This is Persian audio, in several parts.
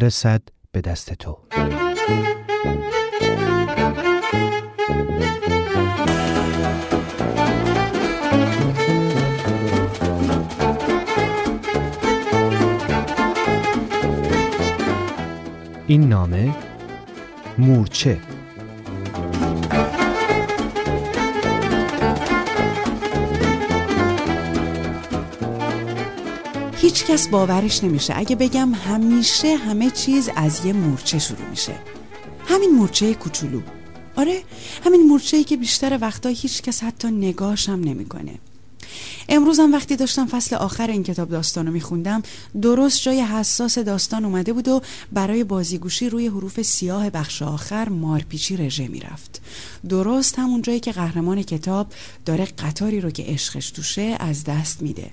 برسد به دست تو. این نامه مورچه. هیچ کس باورش نمیشه. اگه بگم همیشه همه چیز از یه مورچه شروع میشه. همین مورچه کوچولو. آره همین مورچه ای که بیشتر وقتا هیچ کس حتی نگاشم نمی‌کنه. امروزم وقتی داشتم فصل آخر این کتاب داستانو میخوندم درست جای حساس داستان اومده بود و برای بازیگوشی روی حروف سیاه بخش آخر مارپیچی رژه می‌رفت. درست همون جایی که قهرمان کتاب داره قطاری رو که عشقش توشه از دست میده.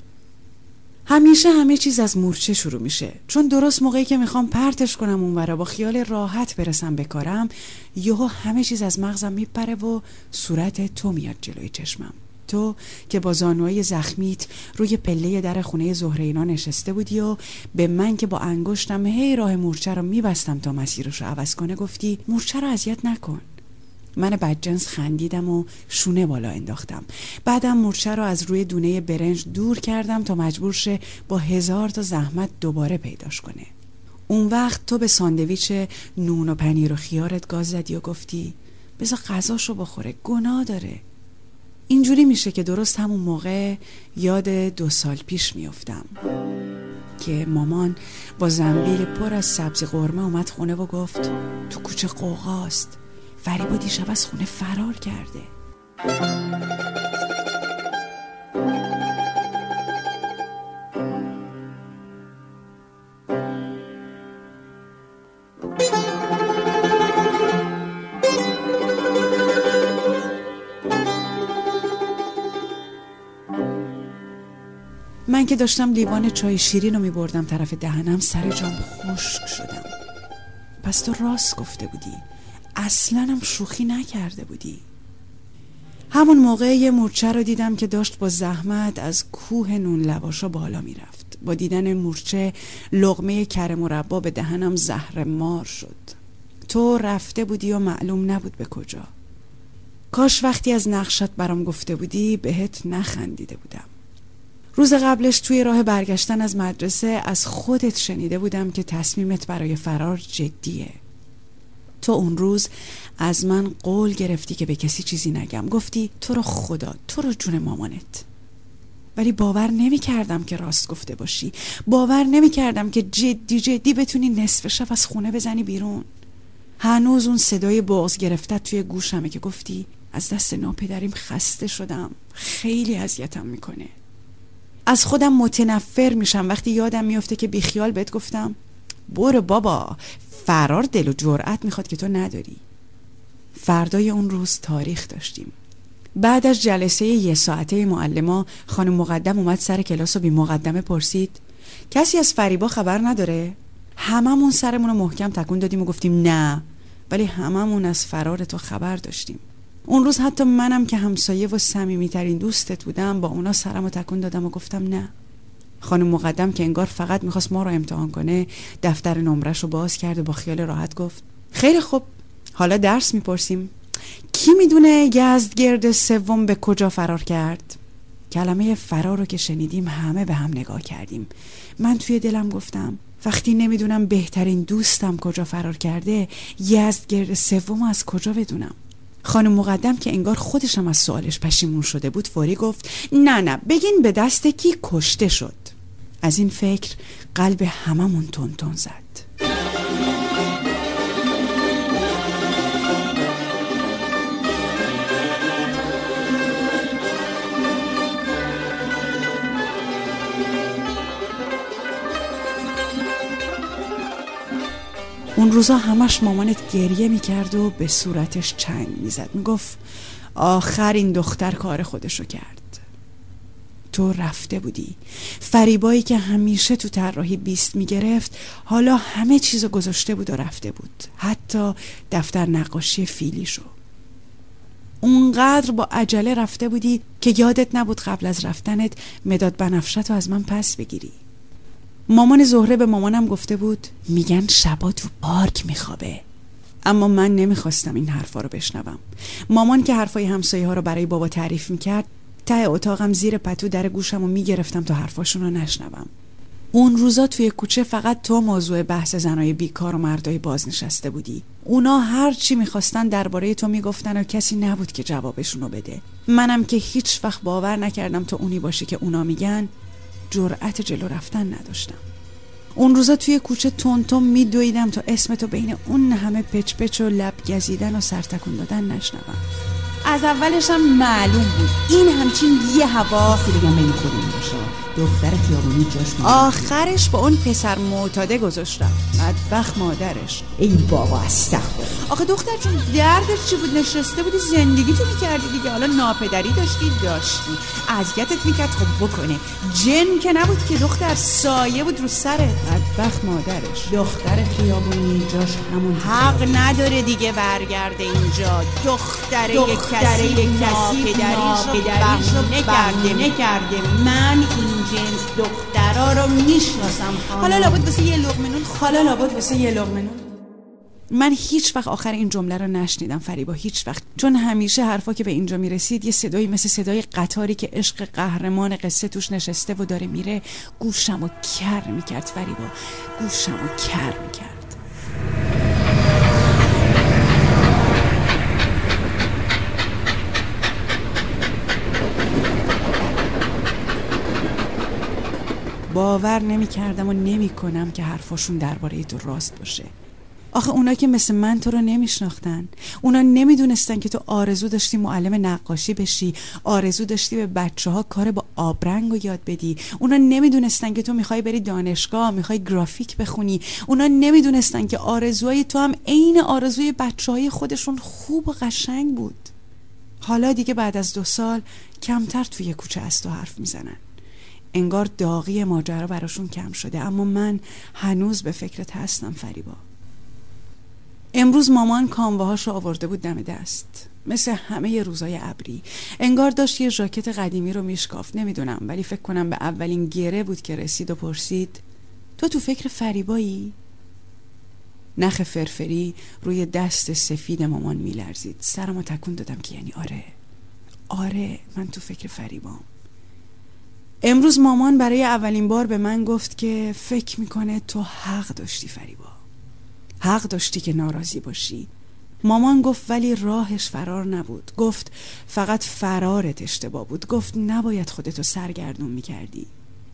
همیشه همه چیز از مورچه شروع میشه. چون درست موقعی که می‌خوام پرتش کنم اون با خیال راحت برسم به کارم یهو همه چیز از مغزم میپره و صورت تو میاد جلوی چشمم. تو که با زانوهای زخمیت روی پله در خونه زهره نشسته بودی و به من که با انگشتم هی راه مورچه رو میبستم تا مسیرش رو عوض کنه گفتی مورچه رو اذیت نکن. من بدجنس خندیدم و شونه بالا انداختم. بعدم مورچه رو از روی دونه برنج دور کردم تا مجبور شه با هزار تا زحمت دوباره پیداش کنه. اون وقت تو به ساندویچ نون و پنیر و خیارت گاز زدی و گفتی بذار غذاشو بخوره گناه داره. اینجوری میشه که درست همون موقع یاد دو سال پیش میافتم که مامان با زنبیل پر از سبز قرمه اومد خونه و گفت تو کوچه قوقاست. فریبا دیشب از خونه فرار کرده. من که داشتم لیوان چای شیرین رو می بردم طرف دهنم سر جام خشک شدم. پس تو راست گفته بودی. اصلا هم شوخی نکرده بودی. همون موقع یه مورچه رو دیدم که داشت با زحمت از کوه نون لباشا بالا می‌رفت. با دیدن مورچه لغمه کر مربا به دهنم زهر مار شد. تو رفته بودی و معلوم نبود به کجا. کاش وقتی از نقشت برام گفته بودی بهت نخندیده بودم. روز قبلش توی راه برگشتن از مدرسه از خودت شنیده بودم که تصمیمت برای فرار جدیه. تو اون روز از من قول گرفتی که به کسی چیزی نگم. گفتی تو رو خدا تو رو جون مامانت. ولی باور نمی کردم که راست گفته باشی. باور نمی کردم که جدی جدی بتونی نصف شب از خونه بزنی بیرون. هنوز اون صدای بغز گرفته توی گوشمه که گفتی از دست ناپدریم خسته شدم. خیلی اذیتم می‌کنه. از خودم متنفر میشم. وقتی یادم میفته که بیخیال بهت گفتم برو بابا. فرار دل و جرأت می‌خواد که تو نداری. فردای اون روز تاریخ داشتیم. بعد از جلسه یه ساعته معلما خانم مقدم اومد سر کلاس و بی مقدمه پرسید کسی از فریبا خبر نداره؟ هممون سرمون رو محکم تکون دادیم و گفتیم نه. ولی هممون از فرار تو خبر داشتیم. اون روز حتی منم که همسایه و صمیمیترین دوستت بودم با اونا سرم رو تکون دادم و گفتم نه. خانم مقدم که انگار فقط می‌خواست ما رو امتحان کنه دفتر نمرش رو باز کرد و با خیال راحت گفت خیلی خوب حالا درس می‌پرسیم. کی می‌دونه گرد سوم به کجا فرار کرد؟ کلمه فرار رو که شنیدیم همه به هم نگاه کردیم. من توی دلم گفتم وقتی نمی‌دونم بهترین دوستم کجا فرار کرده گرد سوم از کجا بدونم؟ خانم مقدم که انگار خودشم از سوالش پشیمون شده بود فوری گفت نه نه بگین به دست کی کشته شد؟ از این فکر قلب هممون تون زد. اون روزا همش مامانت گریه می‌کرد و به صورتش چنگ می‌زد. می‌گفت آخر این دختر کار خودشو کرد. تو رفته بودی. فریبایی که همیشه تو طراحی بیست می‌گرفت حالا همه چیزو گذاشته بود و رفته بود. حتی دفتر نقاشی فیلیشو. اونقدر با عجله رفته بودی که یادت نبود قبل از رفتنت مداد بنفشت رو از من پس بگیری. مامان زهره به مامانم گفته بود میگن شبا تو پارک میخوابه. اما من نمی‌خواستم این حرفا رو بشنوم. مامان که حرفای همسایه ها رو برای بابا تعریف می‌کرد ته اتاقم زیر پتو در گوشم و می‌گرفتم تا حرفاشون رو نشنوم. اون روزا توی کوچه فقط تو موضوع بحث زنای بیکار و مردای بازنشسته بودی. اونا هر چی می‌خواستن درباره تو می‌گفتن و کسی نبود که جوابشونو بده. منم که هیچ وقت باور نکردم تو اونی باشی که اونا میگن جرأت جلو رفتن نداشتم. اون روزا توی کوچه تونتون میدویدم تا اسمتو بین اون همه پچ پچ و لب گزیدن و سرتکون دادن نشنوم. از اولش هم معلوم بود. این همچین یه هوا بگم بین خودمون باشه. دختر خیابونی جاش آخرش با اون پسر معتاده گذاشت رفت. بدبخ مادرش. ای بابا استغفر. آخه دختر جون دردش چی بود؟ نشسته بودی زندگی تو می‌کردی دیگه. حالا ناپدری داشتی داشتی. اذیتت می‌کرد خب بکنه. جن که نبود که دختر سایه بود رو سرت. بدبخ مادرش. دختر خیابونی جاش همون حق نداره دیگه برگرده اینجا. دختر یک کسی ناپدریش رو بهونه نکرده من این جنس دخترا رو می‌شناسم حالا لابد واسه یه لغمنون حالا لابد واسه یه لغمنون من هیچ وقت آخر این جمله رو نشنیدم فریبا هیچ وقت. چون همیشه حرفا که به اینجا می‌رسید یه صدایی مثل صدای قطاری که عشق قهرمان قصه توش نشسته و داره میره گوشم و کر می‌کرد فریبا. گوشم و کر می‌کرد. باور نمی کردم و نمی کنم که حرفاشون درباره تو راست باشه. آخه اونا که مثل من تو رو نمیشناختن. اونا نمی‌دونستن که تو آرزو داشتی معلم نقاشی بشی آرزو داشتی به بچه ها کار با آبرنگ و یاد بدی. اونا نمی‌دونستن که تو می‌خوای بری دانشگاه می‌خوای گرافیک بخونی. اونا نمی‌دونستن که آرزوهای تو هم عین آرزوی بچه های خودشون خوب و قشنگ بود. حالا دیگه بعد از دو سال کمتر توی کوچه از تو حرف می‌زنن. انگار داغی ماجرا براشون کم شده. اما من هنوز به فکرت هستم فریبا. امروز مامان کامواهاش رو آورده بود دم دست. مثل همه روزای ابری. انگار داشت یه ژاکت قدیمی رو میشکافت. نمی‌دونم ولی فکر کنم به اولین گره بود که رسید و پرسید تو تو فکر فریبایی؟ نخ فرفری روی دست سفید مامان میلرزید. سرمو تکون دادم که یعنی آره. آره من تو فکر فریبام. امروز مامان برای اولین بار به من گفت که فکر می‌کنه تو حق داشتی فریبا. حق داشتی که ناراضی باشی. مامان گفت ولی راهش فرار نبود. گفت فقط فرارت اشتباه بود. گفت نباید خودتو سرگردون می‌کردی.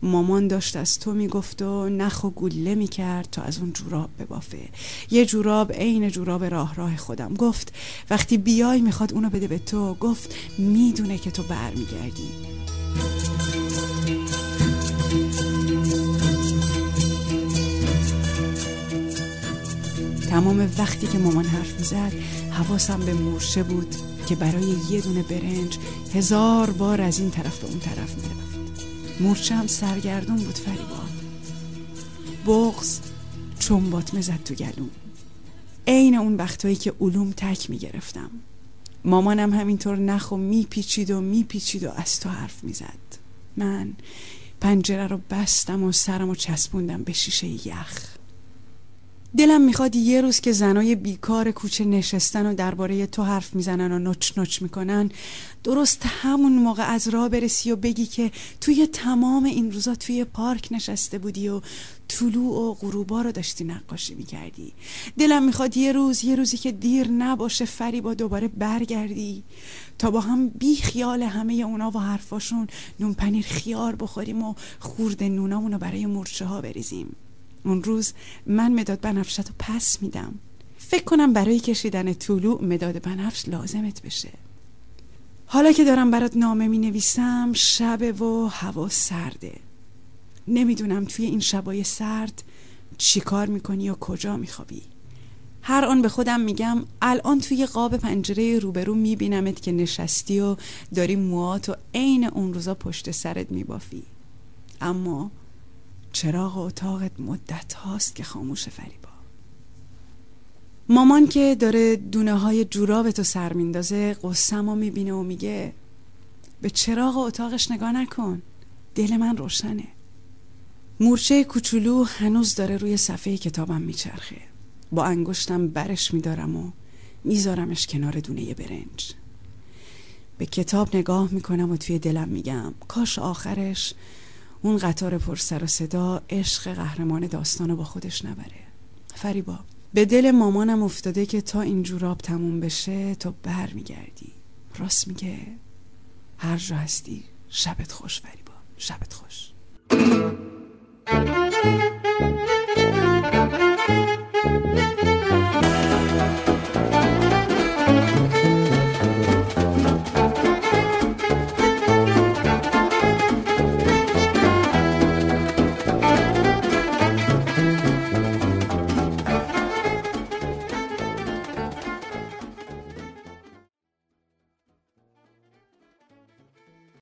مامان داشت از تو می‌گفت و نخ و گله می‌کرد تا از اون جوراب ببافه. یه جوراب عین جوراب راه راه خودم. گفت وقتی بیای می‌خواد اونو بده به تو. گفت می‌دونه که تو برمیگردی. تمام وقتی که مامان حرف می‌زد حواسم به مورشه بود که برای یه دونه برنج هزار بار از این طرف به اون طرف می‌رفت. مورچه هم سرگردون بود فریبا بغز چنبات مزد تو گلوم. عین اون وقتایی که علوم تک می‌گرفتم. مامانم همینطور نخو میپیچید و میپیچید و از تو حرف می‌زد. من پنجره رو بستم و سرم رو چسبوندم به شیشه یخ. دلم می‌خواد یه روز که زنای بیکار کوچه نشستن و درباره تو حرف می‌زنن و نچ نچ می‌کنن درست همون موقع از راه برسی و بگی که توی تمام این روزا توی پارک نشسته بودی و طلوع و غروبا رو داشتی نقاشی می‌کردی. دلم می‌خواد یه روز یه روزی که دیر نباشه فری با دوباره برگردی. تا با هم بی خیال همه اونا و حرفاشون نون پنیر خیار بخوریم و خورد نونامونو برای مرچه ها بریزیم. اون روز من مداد بنفشت رو پس میدم. فکر کنم برای کشیدن طلوع مداد بنفش لازمت بشه. حالا که دارم برات نامه می نویسم شب و هوا سرده. نمی‌دونم توی این شبای سرد چی کار می‌کنی و کجا میخوابی. هر آن به خودم میگم الان توی قاب پنجره روبرو میبینمت که نشستی و داری موات و عین اون روزا پشت سرت میبافی. اما چراغ اتاقت مدت هاست که خاموش فریبا. مامان که داره دونه های جوراب تو سر میندازه قسم و می‌بینه و میگه به چراغ اتاقش نگاه نکن دل من روشنه. مورچه کوچولو هنوز داره روی صفحه کتابم میچرخه. با انگشتم برش میدارم و میذارمش کنار دونه برنج. به کتاب نگاه می‌کنم و توی دلم میگم کاش آخرش اون قطار پر سر و صدا عشق قهرمان داستانو با خودش نبره. فریبا به دل مامانم افتاده که تا این جوراب تموم بشه تو بر میگردی. راست میگه. هر جا هستی شبت خوش فریبا. شبت خوش.